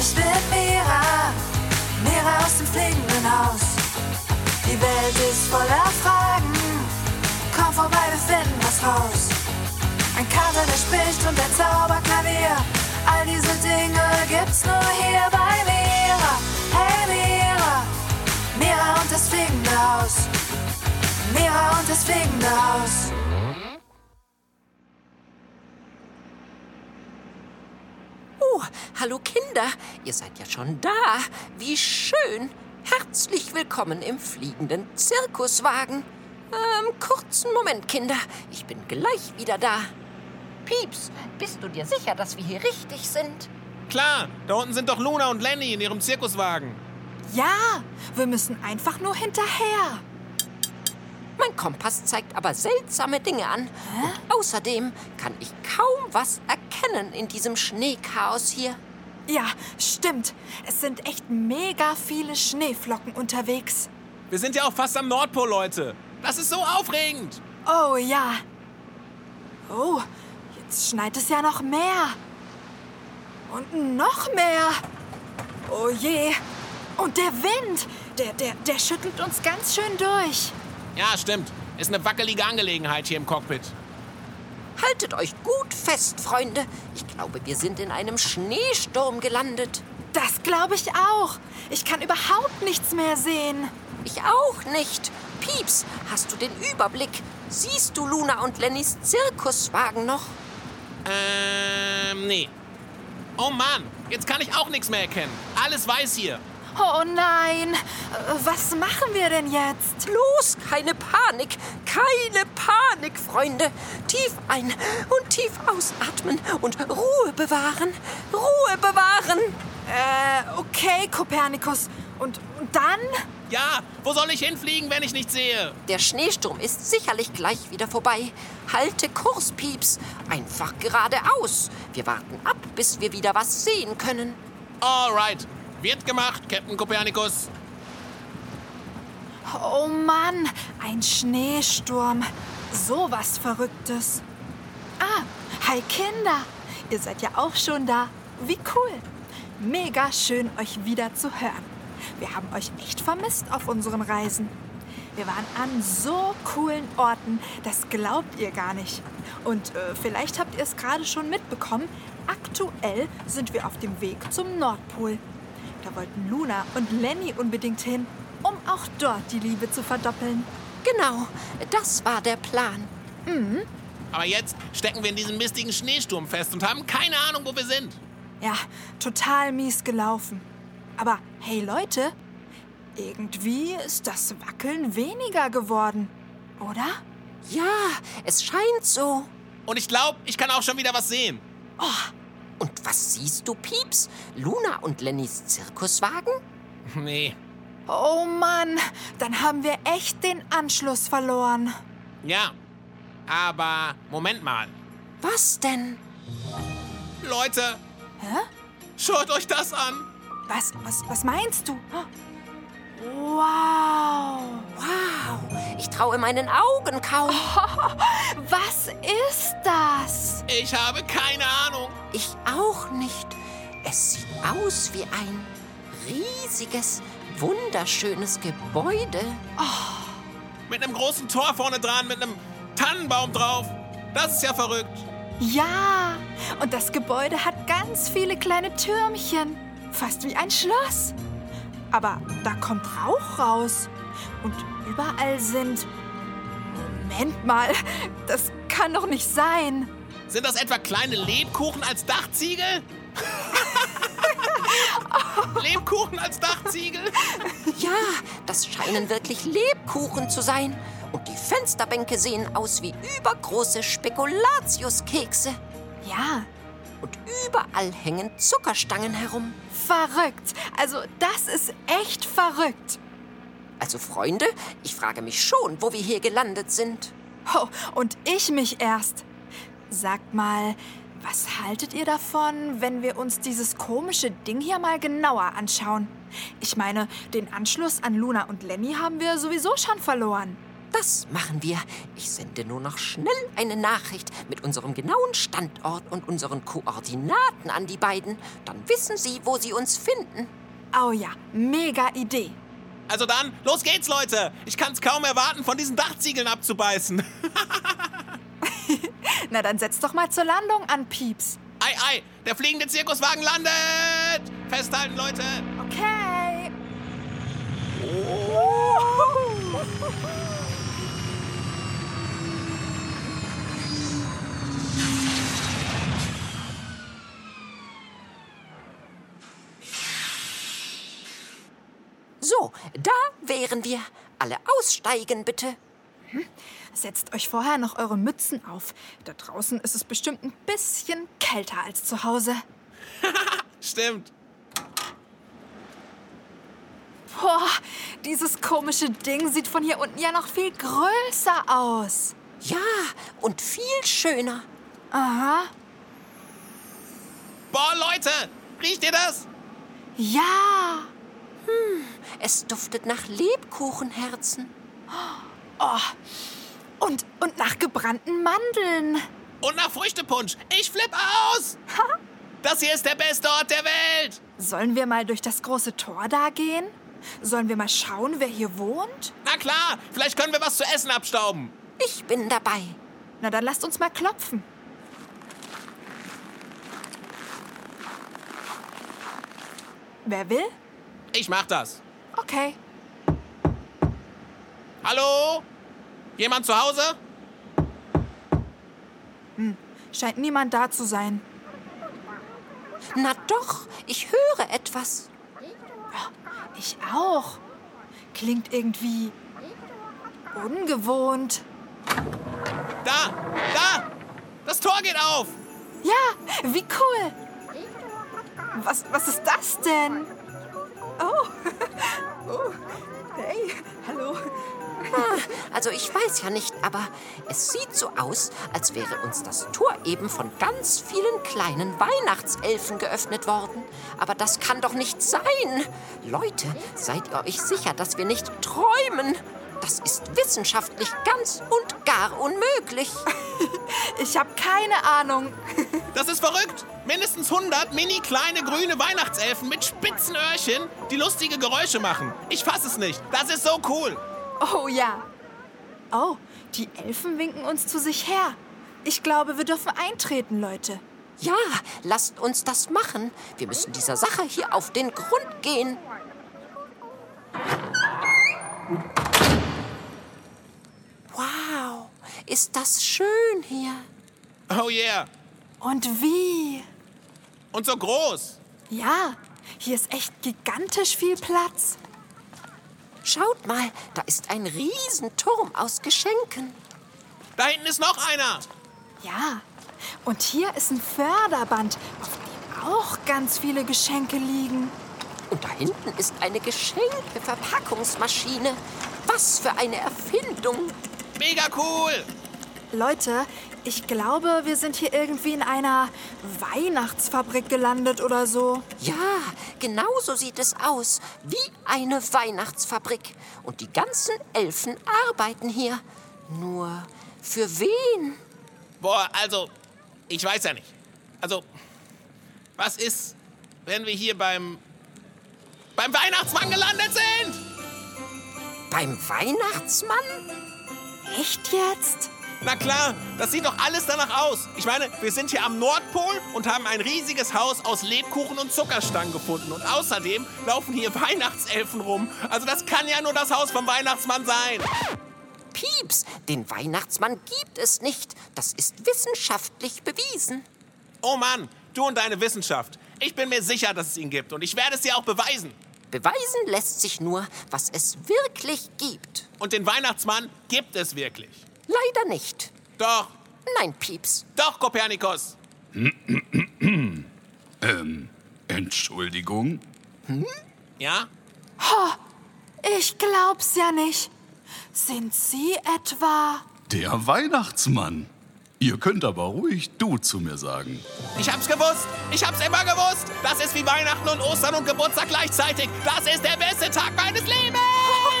Ich will Mira, Mira aus dem fliegenden Haus. Die Welt ist voller Fragen. Komm vorbei, wir finden was raus. Ein Kater, der spricht und ein Zauberklavier. All diese Dinge gibt's nur hier bei Mira. Hey Mira, Mira und das fliegende Haus. Mira und das fliegende Haus. Oh, hallo Kinder, ihr seid ja schon da. Wie schön. Herzlich willkommen im fliegenden Zirkuswagen. Ähm, kurzen Moment, Kinder. Ich bin gleich wieder da. Pieps, bist du dir sicher, dass wir hier richtig sind? Klar, da unten sind doch Luna und Lenny in ihrem Zirkuswagen. Ja, wir müssen einfach nur hinterher. Mein Kompass zeigt aber seltsame Dinge an. Und außerdem kann ich kaum was erkennen in diesem Schneechaos hier. Ja, stimmt. Es sind echt mega viele Schneeflocken unterwegs. Wir sind ja auch fast am Nordpol, Leute. Das ist so aufregend. Oh ja. Oh, jetzt schneit es ja noch mehr. Und noch mehr. Oh je. Und der Wind, der, der, der schüttelt uns ganz schön durch. Ja, stimmt. Ist eine wackelige Angelegenheit hier im Cockpit. Haltet euch gut fest, Freunde. Ich glaube, wir sind in einem Schneesturm gelandet. Das glaube ich auch. Ich kann überhaupt nichts mehr sehen. Ich auch nicht. Pieps, hast du den Überblick? Siehst du Luna und Lennys Zirkuswagen noch? Ähm, nee. Oh Mann, jetzt kann ich auch nichts mehr erkennen. Alles weiß hier. Oh nein. Was machen wir denn jetzt? Bloß keine Panik, keine Panik, Freunde. Tief ein und tief ausatmen und Ruhe bewahren, Ruhe bewahren. Äh, okay, Kopernikus. Und, und dann? Ja, wo soll ich hinfliegen, wenn ich nicht sehe? Der Schneesturm ist sicherlich gleich wieder vorbei. Halte Kurs, Pieps. Einfach geradeaus. Wir warten ab, bis wir wieder was sehen können. Alright. Wird gemacht, Captain Kopernikus. Oh Mann, ein Schneesturm. So was Verrücktes. Ah, hi Kinder. Ihr seid ja auch schon da. Wie cool. Mega schön, euch wieder zu hören. Wir haben euch echt vermisst auf unseren Reisen. Wir waren an so coolen Orten, das glaubt ihr gar nicht. Und äh, vielleicht habt ihr es gerade schon mitbekommen, aktuell sind wir auf dem Weg zum Nordpol. Da wollten Luna und Lenny unbedingt hin, um auch dort die Liebe zu verdoppeln. Genau, das war der Plan. Aber jetzt stecken wir in diesem mistigen Schneesturm fest und haben keine Ahnung, wo wir sind. Ja, total mies gelaufen. Aber hey Leute, irgendwie ist das Wackeln weniger geworden, oder? Ja, es scheint so. Und ich glaube, ich kann auch schon wieder was sehen. Und was siehst du, Pieps? Luna und Lennys Zirkuswagen? Nee. Oh Mann, dann haben wir echt den Anschluss verloren. Ja. Aber Moment mal. Was denn? Leute, Hä? schaut euch das an. Was, was, was meinst du? Wow. Wow, ich traue meinen Augen kaum. Was ist das? Ich habe keine Ahnung. Ich auch nicht. Es sieht aus wie ein riesiges, wunderschönes Gebäude. Mit einem großen Tor vorne dran, mit einem Tannenbaum drauf. Das ist ja verrückt. Ja, und das Gebäude hat ganz viele kleine Türmchen. Fast wie ein Schloss. Aber da kommt Rauch raus. Und überall sind... Moment mal, das kann doch nicht sein. Sind das etwa kleine Lebkuchen als Dachziegel? Lebkuchen als Dachziegel? Ja, das scheinen wirklich Lebkuchen zu sein. Und die Fensterbänke sehen aus wie übergroße Spekulatiuskekse. Ja, Und überall hängen Zuckerstangen herum. verrückt. Also das ist echt verrückt. Also Freunde, ich frage mich schon, wo wir hier gelandet sind. Oh, und ich mich erst. Sagt mal, was haltet ihr davon, wenn wir uns dieses komische Ding hier mal genauer anschauen? Ich meine, den Anschluss an Luna und Lenny haben wir sowieso schon verloren. Das machen wir. Ich sende nur noch schnell eine Nachricht mit unserem genauen Standort und unseren Koordinaten an die beiden. Dann wissen sie, wo sie uns finden. Oh ja, mega Idee. Also dann, los geht's, Leute. Ich kann's kaum erwarten, von diesen Dachziegeln abzubeißen. Na, dann setz doch mal zur Landung an, Pieps. Ei, ei, der fliegende Zirkuswagen landet. Festhalten, Leute. Okay. So, da wären wir. Alle aussteigen, bitte. Setzt euch vorher noch eure Mützen auf. Da draußen ist es bestimmt ein bisschen kälter als zu Hause. Stimmt. Boah, dieses komische Ding sieht von hier unten ja noch viel größer aus. Ja, und viel schöner. Aha. Boah, Leute, riecht ihr das? Ja. Es duftet nach Lebkuchenherzen. Und, und nach gebrannten Mandeln. Und nach Früchtepunsch. Ich flipp aus. Das hier ist der beste Ort der Welt. Sollen wir mal durch das große Tor da gehen? Sollen wir mal schauen, wer hier wohnt? Na klar, vielleicht können wir was zu essen abstauben. Ich bin dabei. Na, dann lasst uns mal klopfen. Wer will? Ich mach das. Okay. Hallo? Jemand zu Hause? Scheint niemand da zu sein. Na doch, ich höre etwas. Ich auch. Klingt irgendwie ungewohnt. Da, da. Das Tor geht auf. Ja, wie cool. Was, was ist das denn? Oh. oh. Hey, hallo. Also ich weiß ja nicht, aber es sieht so aus, als wäre uns das Tor eben von ganz vielen kleinen Weihnachtselfen geöffnet worden. Aber das kann doch nicht sein. Leute, seid ihr euch sicher, dass wir nicht träumen? Das ist wissenschaftlich ganz und gar unmöglich. Ich habe keine Ahnung. Das ist verrückt. Mindestens 100 mini kleine grüne Weihnachtselfen mit spitzen Öhrchen, die lustige Geräusche machen. Ich fass es nicht. Das ist so cool. Oh ja. Oh, die Elfen winken uns zu sich her. Ich glaube, wir dürfen eintreten, Leute. Ja, lasst uns das machen. Wir müssen dieser Sache hier auf den Grund gehen. Wow, ist das schön hier. Oh yeah. Und wie? Und so groß. Ja, hier ist echt gigantisch viel Platz. Schaut mal, da ist ein Riesenturm aus Geschenken. Da hinten ist noch einer. Ja, und hier ist ein Förderband, auf dem auch ganz viele Geschenke liegen. Und da hinten ist eine Geschenke-Verpackungsmaschine. Was für eine Erfindung. Mega cool. Leute, ich glaube, wir sind hier irgendwie in einer Weihnachtsfabrik gelandet oder so. Ja, genau so sieht es aus. Wie eine Weihnachtsfabrik. Und die ganzen Elfen arbeiten hier. Nur für wen? Boah, also, ich weiß ja nicht. Also, was ist, wenn wir hier beim, beim Weihnachtsmann gelandet sind? Beim Weihnachtsmann? Echt jetzt? Na klar, das sieht doch alles danach aus. Ich meine, wir sind hier am Nordpol und haben ein riesiges Haus aus Lebkuchen und Zuckerstangen gefunden. Und außerdem laufen hier Weihnachtselfen rum. Also das kann ja nur das Haus vom Weihnachtsmann sein. Pieps, den Weihnachtsmann gibt es nicht. Das ist wissenschaftlich bewiesen. Oh Mann, du und deine Wissenschaft. Ich bin mir sicher, dass es ihn gibt und ich werde es dir auch beweisen. Beweisen lässt sich nur, was es wirklich gibt. Und den Weihnachtsmann gibt es wirklich. Leider nicht. Doch, Nein, Pieps. doch, Kopernikus. Entschuldigung? Ja? Ich glaub's ja nicht. Sind Sie etwa... Der Weihnachtsmann. Ihr könnt aber ruhig du zu mir sagen. Ich hab's gewusst. Ich hab's immer gewusst. Das ist wie Weihnachten und Ostern und Geburtstag gleichzeitig. Das ist der beste Tag meines Lebens.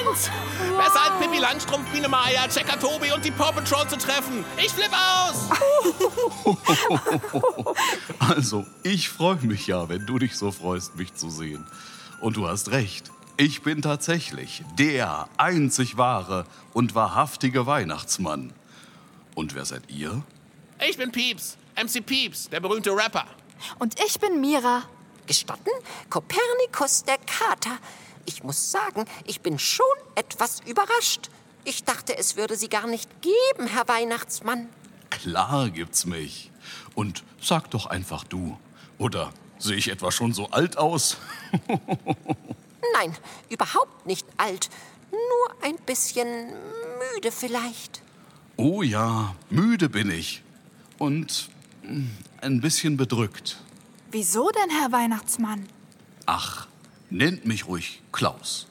Event! Besser als Pippi Langstrumpf, Biene Maya, Checker Tobi und die Paw Patrol zu treffen. Ich flipp aus! Also, ich freue mich ja, wenn du dich so freust, mich zu sehen. Und du hast recht. Ich bin tatsächlich der einzig wahre und wahrhaftige Weihnachtsmann. Und wer seid ihr? Ich bin Pieps, MC Pieps, der berühmte Rapper. Und ich bin Mira. Gestatten? Kopernikus der Kater. Ich muss sagen, ich bin schon etwas überrascht. Ich dachte, es würde sie gar nicht geben, Herr Weihnachtsmann. Klar gibt's mich. Und sag doch einfach du. Oder sehe ich etwa schon so alt aus? Nein, überhaupt nicht alt. Nur ein bisschen müde vielleicht. Oh ja, müde bin ich. Und mm, ein bisschen bedrückt. Wieso denn, Herr Weihnachtsmann? Ach, nennt mich ruhig Klaus.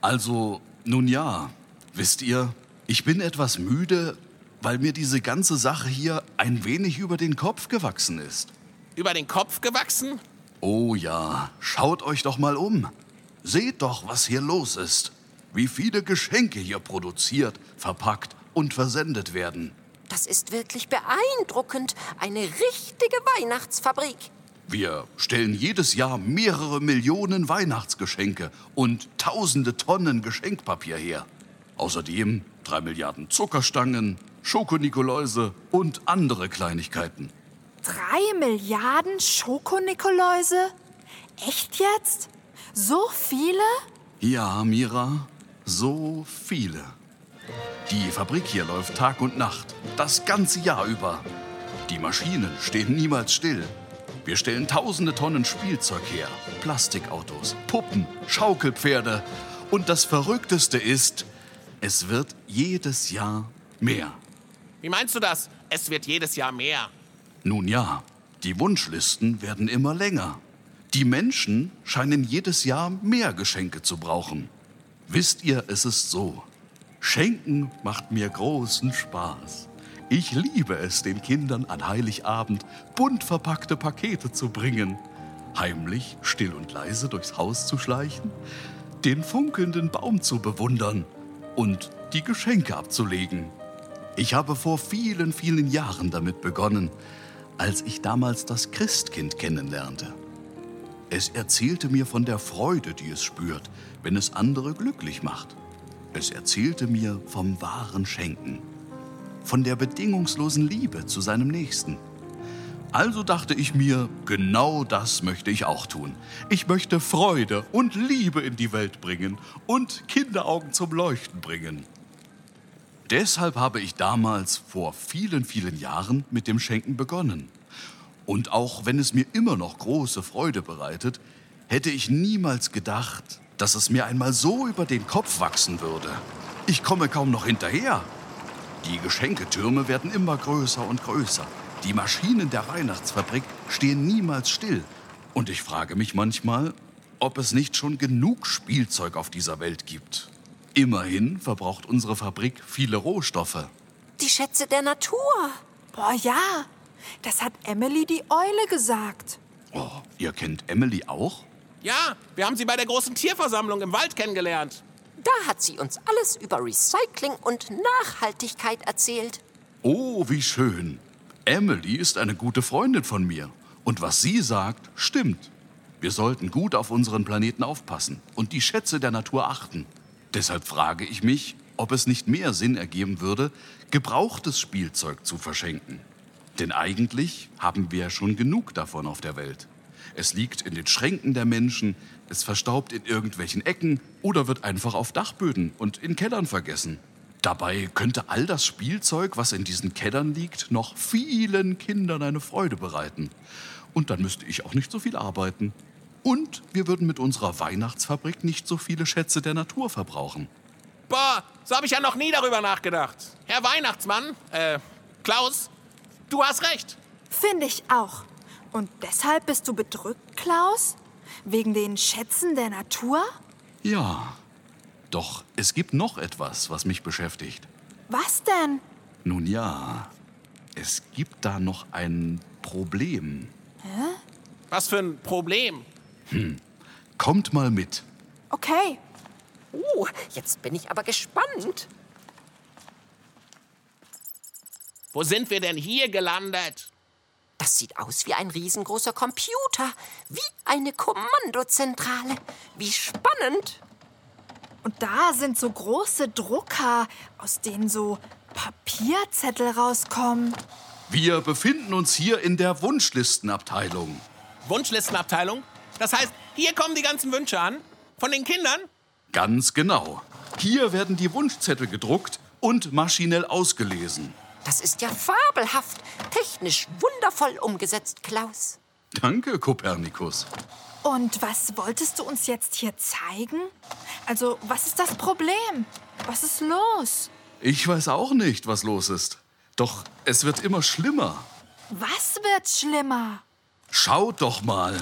Also, nun ja, wisst ihr, ich bin etwas müde, weil mir diese ganze Sache hier ein wenig über den Kopf gewachsen ist. Über den Kopf gewachsen? Oh ja, schaut euch doch mal um. Seht doch, was hier los ist. Wie viele Geschenke hier produziert, verpackt und versendet werden. Das ist wirklich beeindruckend. Eine richtige Weihnachtsfabrik. Wir stellen jedes Jahr mehrere Millionen Weihnachtsgeschenke und tausende Tonnen Geschenkpapier her. Außerdem drei Milliarden Zuckerstangen, Schokonikoläuse und andere Kleinigkeiten. Drei Milliarden Schokonikoläuse? Echt jetzt? So viele? Ja, Mira, so viele. Die Fabrik hier läuft Tag und Nacht, das ganze Jahr über. Die Maschinen stehen niemals still. Wir stellen tausende Tonnen Spielzeug her, Plastikautos, Puppen, Schaukelpferde. Und das Verrückteste ist, es wird jedes Jahr mehr. Wie meinst du das? Es wird jedes Jahr mehr. Nun ja, die Wunschlisten werden immer länger. Die Menschen scheinen jedes Jahr mehr Geschenke zu brauchen. Wisst ihr, es ist so. Schenken macht mir großen Spaß. Ich liebe es, den Kindern an Heiligabend bunt verpackte Pakete zu bringen, heimlich, still und leise durchs Haus zu schleichen, den funkelnden Baum zu bewundern und die Geschenke abzulegen. Ich habe vor vielen, vielen Jahren damit begonnen, als ich damals das Christkind kennenlernte. Es erzählte mir von der Freude, die es spürt, wenn es andere glücklich macht. Es erzählte mir vom wahren Schenken, von der bedingungslosen Liebe zu seinem Nächsten. Also dachte ich mir, genau das möchte ich auch tun. Ich möchte Freude und Liebe in die Welt bringen und Kinderaugen zum Leuchten bringen. Deshalb habe ich damals vor vielen, vielen Jahren mit dem Schenken begonnen. Und auch wenn es mir immer noch große Freude bereitet, hätte ich niemals gedacht, dass es mir einmal so über den Kopf wachsen würde. Ich komme kaum noch hinterher. Die Geschenketürme werden immer größer und größer. Die Maschinen der Weihnachtsfabrik stehen niemals still. Und ich frage mich manchmal, ob es nicht schon genug Spielzeug auf dieser Welt gibt. Immerhin verbraucht unsere Fabrik viele Rohstoffe. Die Schätze der Natur. Boah, ja. Das hat Emily die Eule gesagt. Oh, ihr kennt Emily auch? Ja, wir haben sie bei der großen Tierversammlung im Wald kennengelernt. Da hat sie uns alles über Recycling und Nachhaltigkeit erzählt. Oh, wie schön. Emily ist eine gute Freundin von mir. Und was sie sagt, stimmt. Wir sollten gut auf unseren Planeten aufpassen und die Schätze der Natur achten. Deshalb frage ich mich, ob es nicht mehr Sinn ergeben würde, gebrauchtes Spielzeug zu verschenken. Denn eigentlich haben wir schon genug davon auf der Welt. Es liegt in den Schränken der Menschen, es verstaubt in irgendwelchen Ecken oder wird einfach auf Dachböden und in Kellern vergessen. Dabei könnte all das Spielzeug, was in diesen Kellern liegt, noch vielen Kindern eine Freude bereiten. Und dann müsste ich auch nicht so viel arbeiten. Und wir würden mit unserer Weihnachtsfabrik nicht so viele Schätze der Natur verbrauchen. Boah, so habe ich ja noch nie darüber nachgedacht. Herr Weihnachtsmann, äh, Klaus, du hast recht. Finde ich auch. Und deshalb bist du bedrückt, Klaus? Wegen den Schätzen der Natur? Ja, doch es gibt noch etwas, was mich beschäftigt. Was denn? Nun ja, es gibt da noch ein Problem. Was für ein Problem. Kommt mal mit. Okay. Oh, jetzt bin ich aber gespannt. Wo sind wir denn hier gelandet? Das sieht aus wie ein riesengroßer Computer, wie eine Kommandozentrale. Wie spannend. Und da sind so große Drucker, aus denen so Papierzettel rauskommen. Wir befinden uns hier in der Wunschlistenabteilung. Wunschlistenabteilung? Das heißt, hier kommen die ganzen Wünsche an? Von den Kindern? Ganz genau. Hier werden die Wunschzettel gedruckt und maschinell ausgelesen. Das ist ja fabelhaft. Technisch wundervoll umgesetzt, Klaus. Danke, Kopernikus. Und was wolltest du uns jetzt hier zeigen? Also, was ist das Problem? Was ist los? Ich weiß auch nicht, was los ist. Doch es wird immer schlimmer. Was wird schlimmer? Schaut doch mal.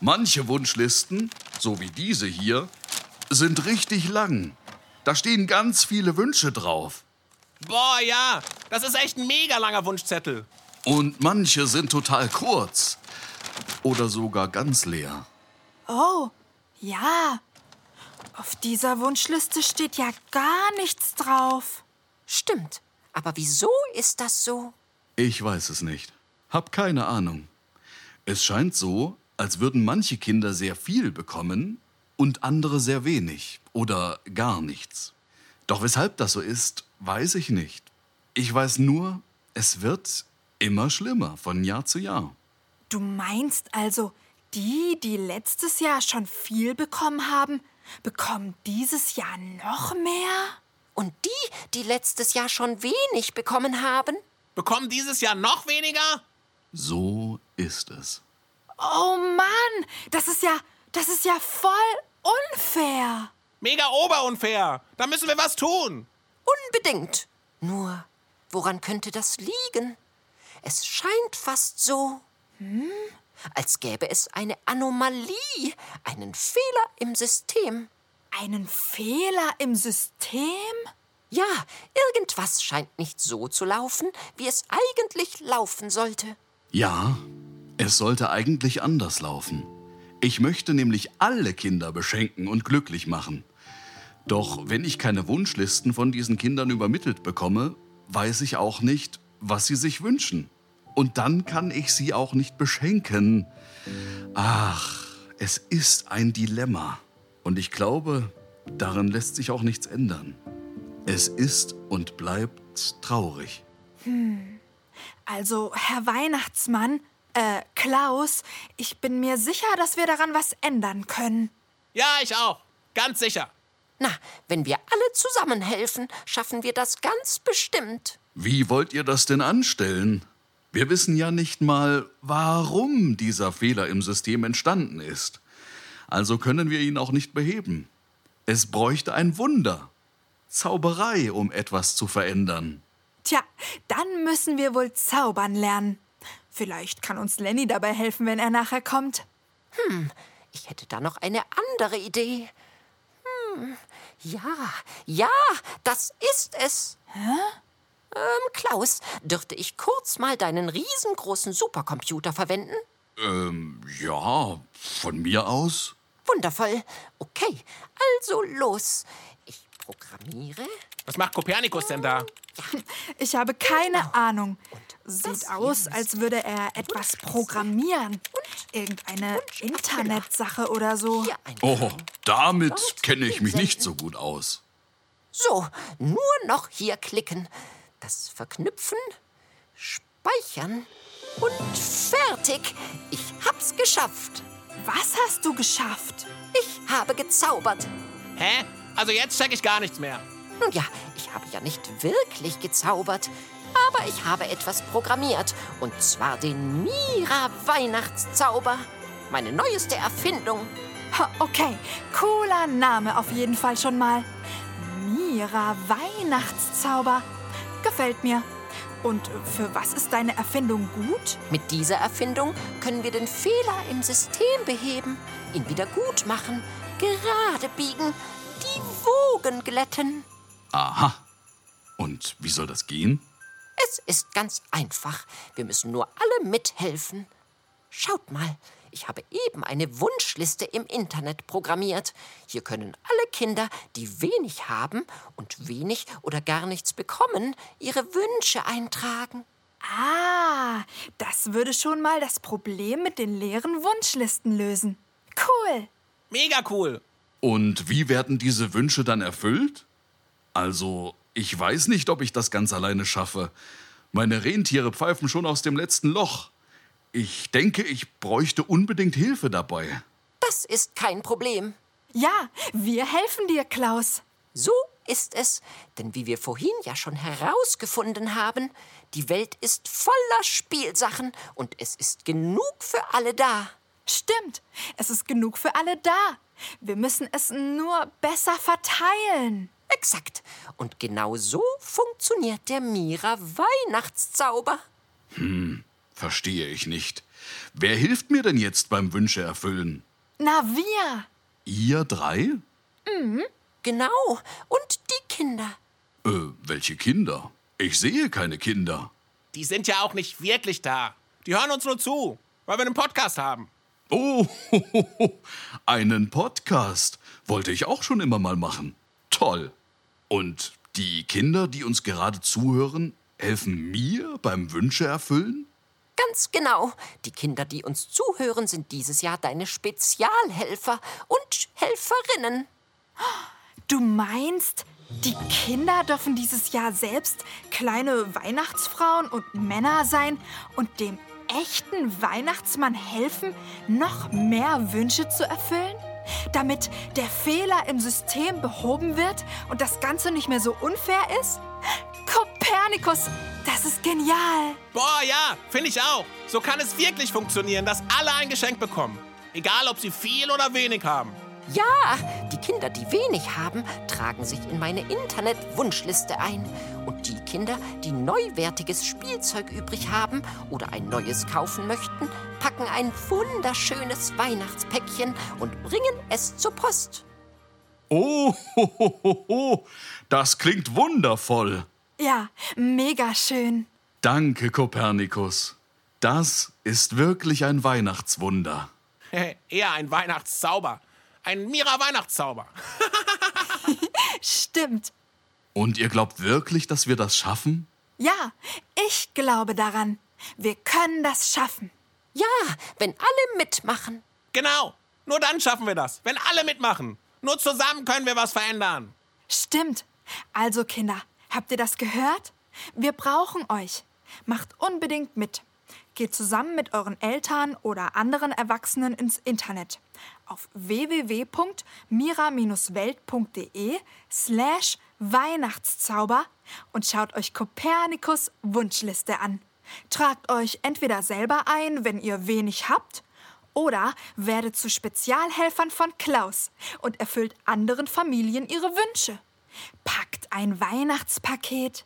Manche Wunschlisten, so wie diese hier, sind richtig lang. Da stehen ganz viele Wünsche drauf. Boah, ja. Das ist echt ein mega langer Wunschzettel. Und manche sind total kurz. Oder sogar ganz leer. Oh, ja. Auf dieser Wunschliste steht ja gar nichts drauf. Stimmt. Aber wieso ist das so? Ich weiß es nicht. Hab keine Ahnung. Es scheint so, als würden manche Kinder sehr viel bekommen und andere sehr wenig oder gar nichts. Doch weshalb das so ist, weiß ich nicht. Ich weiß nur, es wird immer schlimmer von Jahr zu Jahr. Du meinst also, die, die letztes Jahr schon viel bekommen haben, bekommen dieses Jahr noch mehr? Und die, die letztes Jahr schon wenig bekommen haben? Bekommen dieses Jahr noch weniger? So ist es. Oh Mann, das ist ja, das ist ja voll unfair. Mega oberunfair. Da müssen wir was tun. Unbedingt. Nur, woran könnte das liegen? Es scheint fast so, hm, als gäbe es eine Anomalie, einen Fehler im System. Einen Fehler im System? Ja, irgendwas scheint nicht so zu laufen, wie es eigentlich laufen sollte. Ja, es sollte eigentlich anders laufen. Ich möchte nämlich alle Kinder beschenken und glücklich machen. Doch wenn ich keine Wunschlisten von diesen Kindern übermittelt bekomme, weiß ich auch nicht, was sie sich wünschen. Und dann kann ich sie auch nicht beschenken. Ach, es ist ein Dilemma. Und ich glaube, daran lässt sich auch nichts ändern. Es ist und bleibt traurig. Hm. Also, Herr Weihnachtsmann, äh, Klaus, ich bin mir sicher, dass wir daran was ändern können. Ja, ich auch. Ganz sicher. Na, wenn wir alle zusammenhelfen, schaffen wir das ganz bestimmt. Wie wollt ihr das denn anstellen? Wir wissen ja nicht mal, warum dieser Fehler im System entstanden ist. Also können wir ihn auch nicht beheben. Es bräuchte ein Wunder. Zauberei, um etwas zu verändern. Tja, dann müssen wir wohl zaubern lernen. Vielleicht kann uns Lenny dabei helfen, wenn er nachher kommt. Hm, ich hätte da noch eine andere Idee. Hm, ja, ja, das ist es. Hä? Ähm, Klaus, dürfte ich kurz mal deinen riesengroßen Supercomputer verwenden? Ähm, ja, von mir aus. Wundervoll. Okay, also los. Ich programmiere. Was macht Kopernikus denn da? Ich habe keine Genau. Ahnung. Sieht aus, als würde er etwas programmieren. Irgendeine Internetsache oder so. Oh, damit kenne ich mich nicht so gut aus. So, nur noch hier klicken. Das Verknüpfen, Speichern und fertig. Ich hab's geschafft. Was hast du geschafft? Ich habe gezaubert. Hä? Also jetzt check ich gar nichts mehr. Nun ja, ich habe ja nicht wirklich gezaubert, aber ich habe etwas programmiert. Und zwar den Mira-Weihnachtszauber. Meine neueste Erfindung. Ha, Okay, cooler Name auf jeden Fall schon mal. Mira Weihnachtszauber. Gefällt mir. Und für was ist deine Erfindung gut? Mit dieser Erfindung können wir den Fehler im System beheben, ihn wieder gut machen, gerade biegen, die Wogen glätten. Aha. Und wie soll das gehen? Es ist ganz einfach. Wir müssen nur alle mithelfen. Schaut mal, Ich habe eben eine Wunschliste im Internet programmiert. Hier können alle Kinder, die wenig haben und wenig oder gar nichts bekommen, ihre Wünsche eintragen. Ah, das würde schon mal das Problem mit den leeren Wunschlisten lösen. Cool. Mega cool. Und wie werden diese Wünsche dann erfüllt? Also, ich weiß nicht, ob ich das ganz alleine schaffe. Meine Rentiere pfeifen schon aus dem letzten Loch. Ich denke, ich bräuchte unbedingt Hilfe dabei. Das ist kein Problem. Ja, wir helfen dir, Klaus. So ist es, denn wie wir vorhin ja schon herausgefunden haben, die Welt ist voller Spielsachen und es ist genug für alle da. Stimmt, es ist genug für alle da. Wir müssen es nur besser verteilen. Exakt. Und genau so funktioniert der Mira Weihnachtszauber. Verstehe ich nicht. Wer hilft mir denn jetzt beim Wünsche erfüllen? Na, wir. Ihr drei? Genau. Und die Kinder. Äh, welche Kinder? Ich sehe keine Kinder. Die sind ja auch nicht wirklich da. Die hören uns nur zu, weil wir einen Podcast haben. Oh, einen Podcast. Wollte ich auch schon immer mal machen. Toll. Und die Kinder, die uns gerade zuhören, helfen mir beim Wünsche erfüllen? Ganz genau. Die Kinder, die uns zuhören, sind dieses Jahr deine Spezialhelfer und Helferinnen. Du meinst, die Kinder dürfen dieses Jahr selbst kleine Weihnachtsfrauen und Männer sein und dem echten Weihnachtsmann helfen, noch mehr Wünsche zu erfüllen? Damit der Fehler im System behoben wird und das Ganze nicht mehr so unfair ist? Kopernikus, das ist genial. Boah, ja, finde ich auch. So kann es wirklich funktionieren, dass alle ein Geschenk bekommen. Egal, ob sie viel oder wenig haben. Ja, die Kinder, die wenig haben, tragen sich in meine Internet-Wunschliste ein. Und die Kinder, die neuwertiges Spielzeug übrig haben oder ein neues kaufen möchten, packen ein wunderschönes Weihnachtspäckchen und bringen es zur Post. Oh, ho, ho, ho, ho. das klingt wundervoll. Ja, mega schön. Danke, Kopernikus. Das ist wirklich ein Weihnachtswunder. Eher ein Weihnachtszauber. Ein Mira-Weihnachtszauber. Stimmt. Und ihr glaubt wirklich, dass wir das schaffen? Ja, ich glaube daran. Wir können das schaffen. Ja, wenn alle mitmachen. Genau. Nur dann schaffen wir das. Wenn alle mitmachen. Nur zusammen können wir was verändern. Stimmt. Also Kinder, habt ihr das gehört? Wir brauchen euch. Macht unbedingt mit. Geht zusammen mit euren Eltern oder anderen Erwachsenen ins Internet auf www.mira-welt.de slash Weihnachtszauber und schaut euch Kopernikus Wunschliste an. Tragt euch entweder selber ein, wenn ihr wenig habt, oder werdet zu Spezialhelfern von Klaus und erfüllt anderen Familien ihre Wünsche. Packt ein Weihnachtspaket,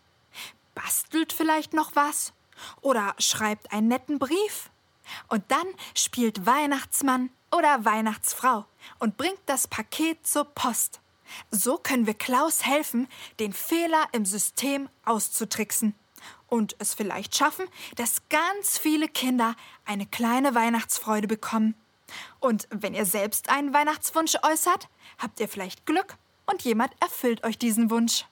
bastelt vielleicht noch was oder schreibt einen netten Brief. Und dann spielt Weihnachtsmann oder Weihnachtsfrau und bringt das Paket zur Post. So können wir Klaus helfen, den Fehler im System auszutricksen und es vielleicht schaffen, dass ganz viele Kinder eine kleine Weihnachtsfreude bekommen. Und wenn ihr selbst einen Weihnachtswunsch äußert, habt ihr vielleicht Glück und jemand erfüllt euch diesen Wunsch.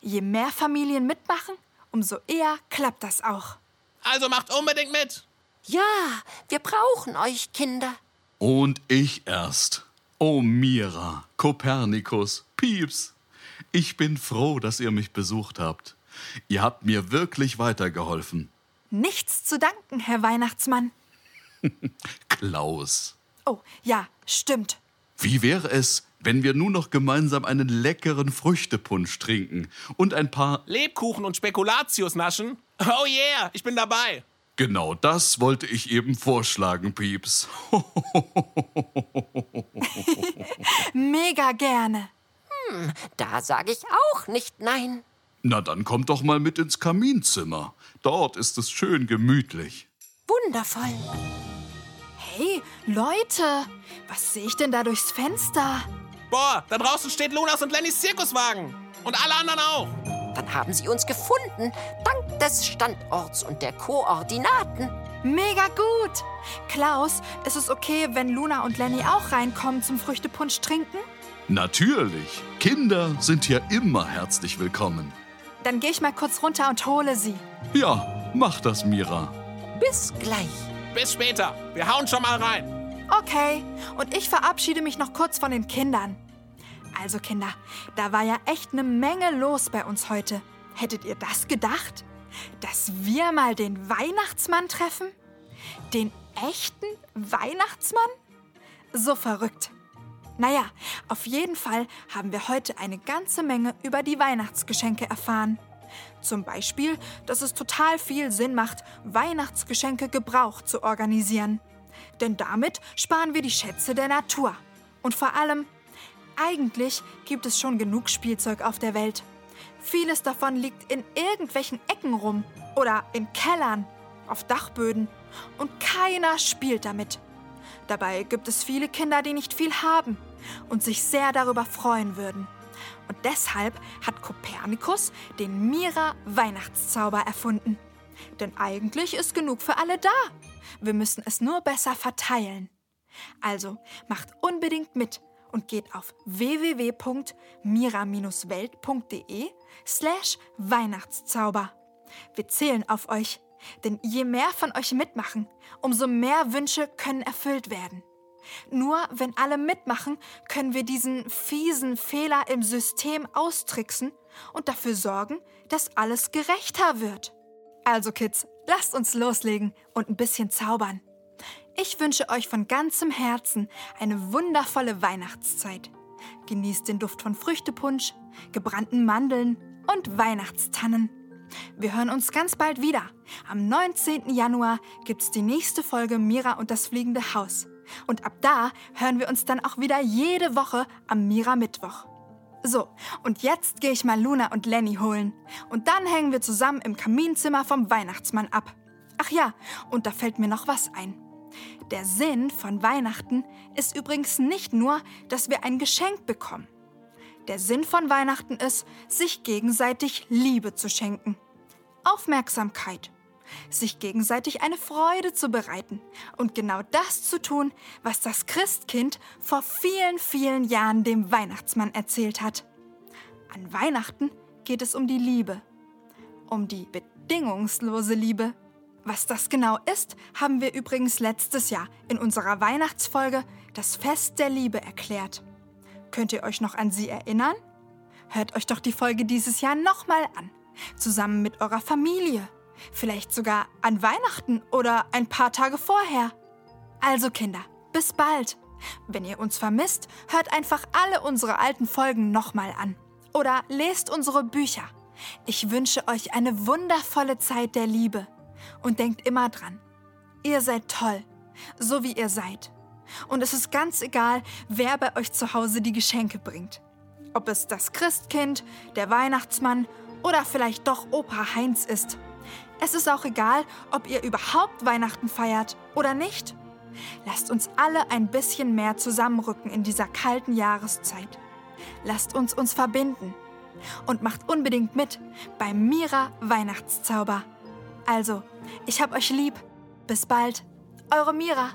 Je mehr Familien mitmachen, umso eher klappt das auch. Also macht unbedingt mit. Ja, wir brauchen euch, Kinder. Und ich erst. Oh Mira, Kopernikus, Pieps. Ich bin froh, dass ihr mich besucht habt. Ihr habt mir wirklich weitergeholfen. Nichts zu danken, Herr Weihnachtsmann. Klaus. Oh, ja, stimmt. Wie wäre es, wenn wir nun noch gemeinsam einen leckeren Früchtepunsch trinken und ein paar... Lebkuchen und Spekulatius naschen? Oh yeah, ich bin dabei. Genau das wollte ich eben vorschlagen, Pieps. Mega gerne. Da sage ich auch nicht nein. Na, dann kommt doch mal mit ins Kaminzimmer. Dort ist es schön gemütlich. Wundervoll. Hey, Leute, was sehe ich denn da durchs Fenster? Boah, da draußen steht Lunas und Lennys Zirkuswagen. Und alle anderen auch. Dann haben sie uns gefunden, dank des Standorts und der Koordinaten. Mega gut! Klaus, ist es okay, wenn Luna und Lenny auch reinkommen zum Früchtepunsch trinken? Natürlich. Kinder sind hier immer herzlich willkommen. Dann gehe ich mal kurz runter und hole sie. Ja, mach das, Mira. Bis gleich. Bis später. Wir hauen schon mal rein. Okay, und ich verabschiede mich noch kurz von den Kindern. Also Kinder, da war ja echt eine Menge los bei uns heute. Hättet ihr das gedacht? Dass wir mal den Weihnachtsmann treffen? Den echten Weihnachtsmann? So verrückt. Naja, auf jeden Fall haben wir heute eine ganze Menge über die Weihnachtsgeschenke erfahren. Zum Beispiel, dass es total viel Sinn macht, Weihnachtsgeschenke gebraucht zu organisieren. Denn damit sparen wir die Schätze der Natur. Und vor allem, eigentlich gibt es schon genug Spielzeug auf der Welt. Vieles davon liegt in irgendwelchen Ecken rum oder in Kellern, auf Dachböden und keiner spielt damit. Dabei gibt es viele Kinder, die nicht viel haben und sich sehr darüber freuen würden. Und deshalb hat Kopernikus den Mira-Weihnachtszauber erfunden. Denn eigentlich ist genug für alle da. Wir müssen es nur besser verteilen. Also macht unbedingt mit und geht auf www.mira-welt.de slash Weihnachtszauber. Wir zählen auf euch, denn je mehr von euch mitmachen, umso mehr Wünsche können erfüllt werden. Nur wenn alle mitmachen, können wir diesen fiesen Fehler im System austricksen und dafür sorgen, dass alles gerechter wird. Also Kids, lasst uns loslegen und ein bisschen zaubern. Ich wünsche euch von ganzem Herzen eine wundervolle Weihnachtszeit. Genießt den Duft von Früchtepunsch, gebrannten Mandeln und Weihnachtstannen. Wir hören uns ganz bald wieder. Am 19. Januar gibt's die nächste Folge Mira und das fliegende Haus. Und ab da hören wir uns dann auch wieder jede Woche am Mira Mittwoch. So, und jetzt gehe ich mal Luna und Lenny holen. Und dann hängen wir zusammen im Kaminzimmer vom Weihnachtsmann ab. Ach ja, und da fällt mir noch was ein. Der Sinn von Weihnachten ist übrigens nicht nur, dass wir ein Geschenk bekommen. Der Sinn von Weihnachten ist, sich gegenseitig Liebe zu schenken. Aufmerksamkeit. Sich gegenseitig eine Freude zu bereiten und genau das zu tun, was das Christkind vor vielen, vielen Jahren dem Weihnachtsmann erzählt hat. An Weihnachten geht es um die Liebe. Um die bedingungslose Liebe. Was das genau ist, haben wir übrigens letztes Jahr in unserer Weihnachtsfolge das Fest der Liebe erklärt. Könnt ihr euch noch an sie erinnern? Hört euch doch die Folge dieses Jahr nochmal an. Zusammen mit eurer Familie. Vielleicht sogar an Weihnachten oder ein paar Tage vorher. Also Kinder, bis bald. Wenn ihr uns vermisst, hört einfach alle unsere alten Folgen nochmal an. Oder lest unsere Bücher. Ich wünsche euch eine wundervolle Zeit der Liebe. Und denkt immer dran, ihr seid toll, so wie ihr seid. Und es ist ganz egal, wer bei euch zu Hause die Geschenke bringt. Ob es das Christkind, der Weihnachtsmann oder vielleicht doch Opa Heinz ist. Es ist auch egal, ob ihr überhaupt Weihnachten feiert oder nicht. Lasst uns alle ein bisschen mehr zusammenrücken in dieser kalten Jahreszeit. Lasst uns uns verbinden. Und macht unbedingt mit beim Mira Weihnachtszauber. Also, ich hab euch lieb. Bis bald. Eure Mira.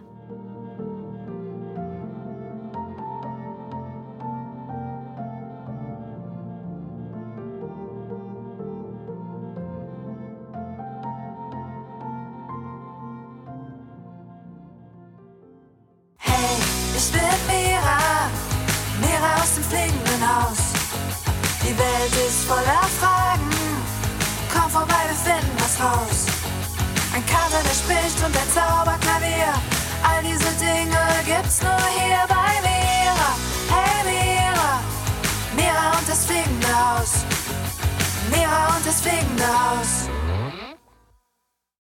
Gibt's nur hier bei Mira. Hey Mira, Mira und das fliegende Haus. Mira und das fliegende Haus.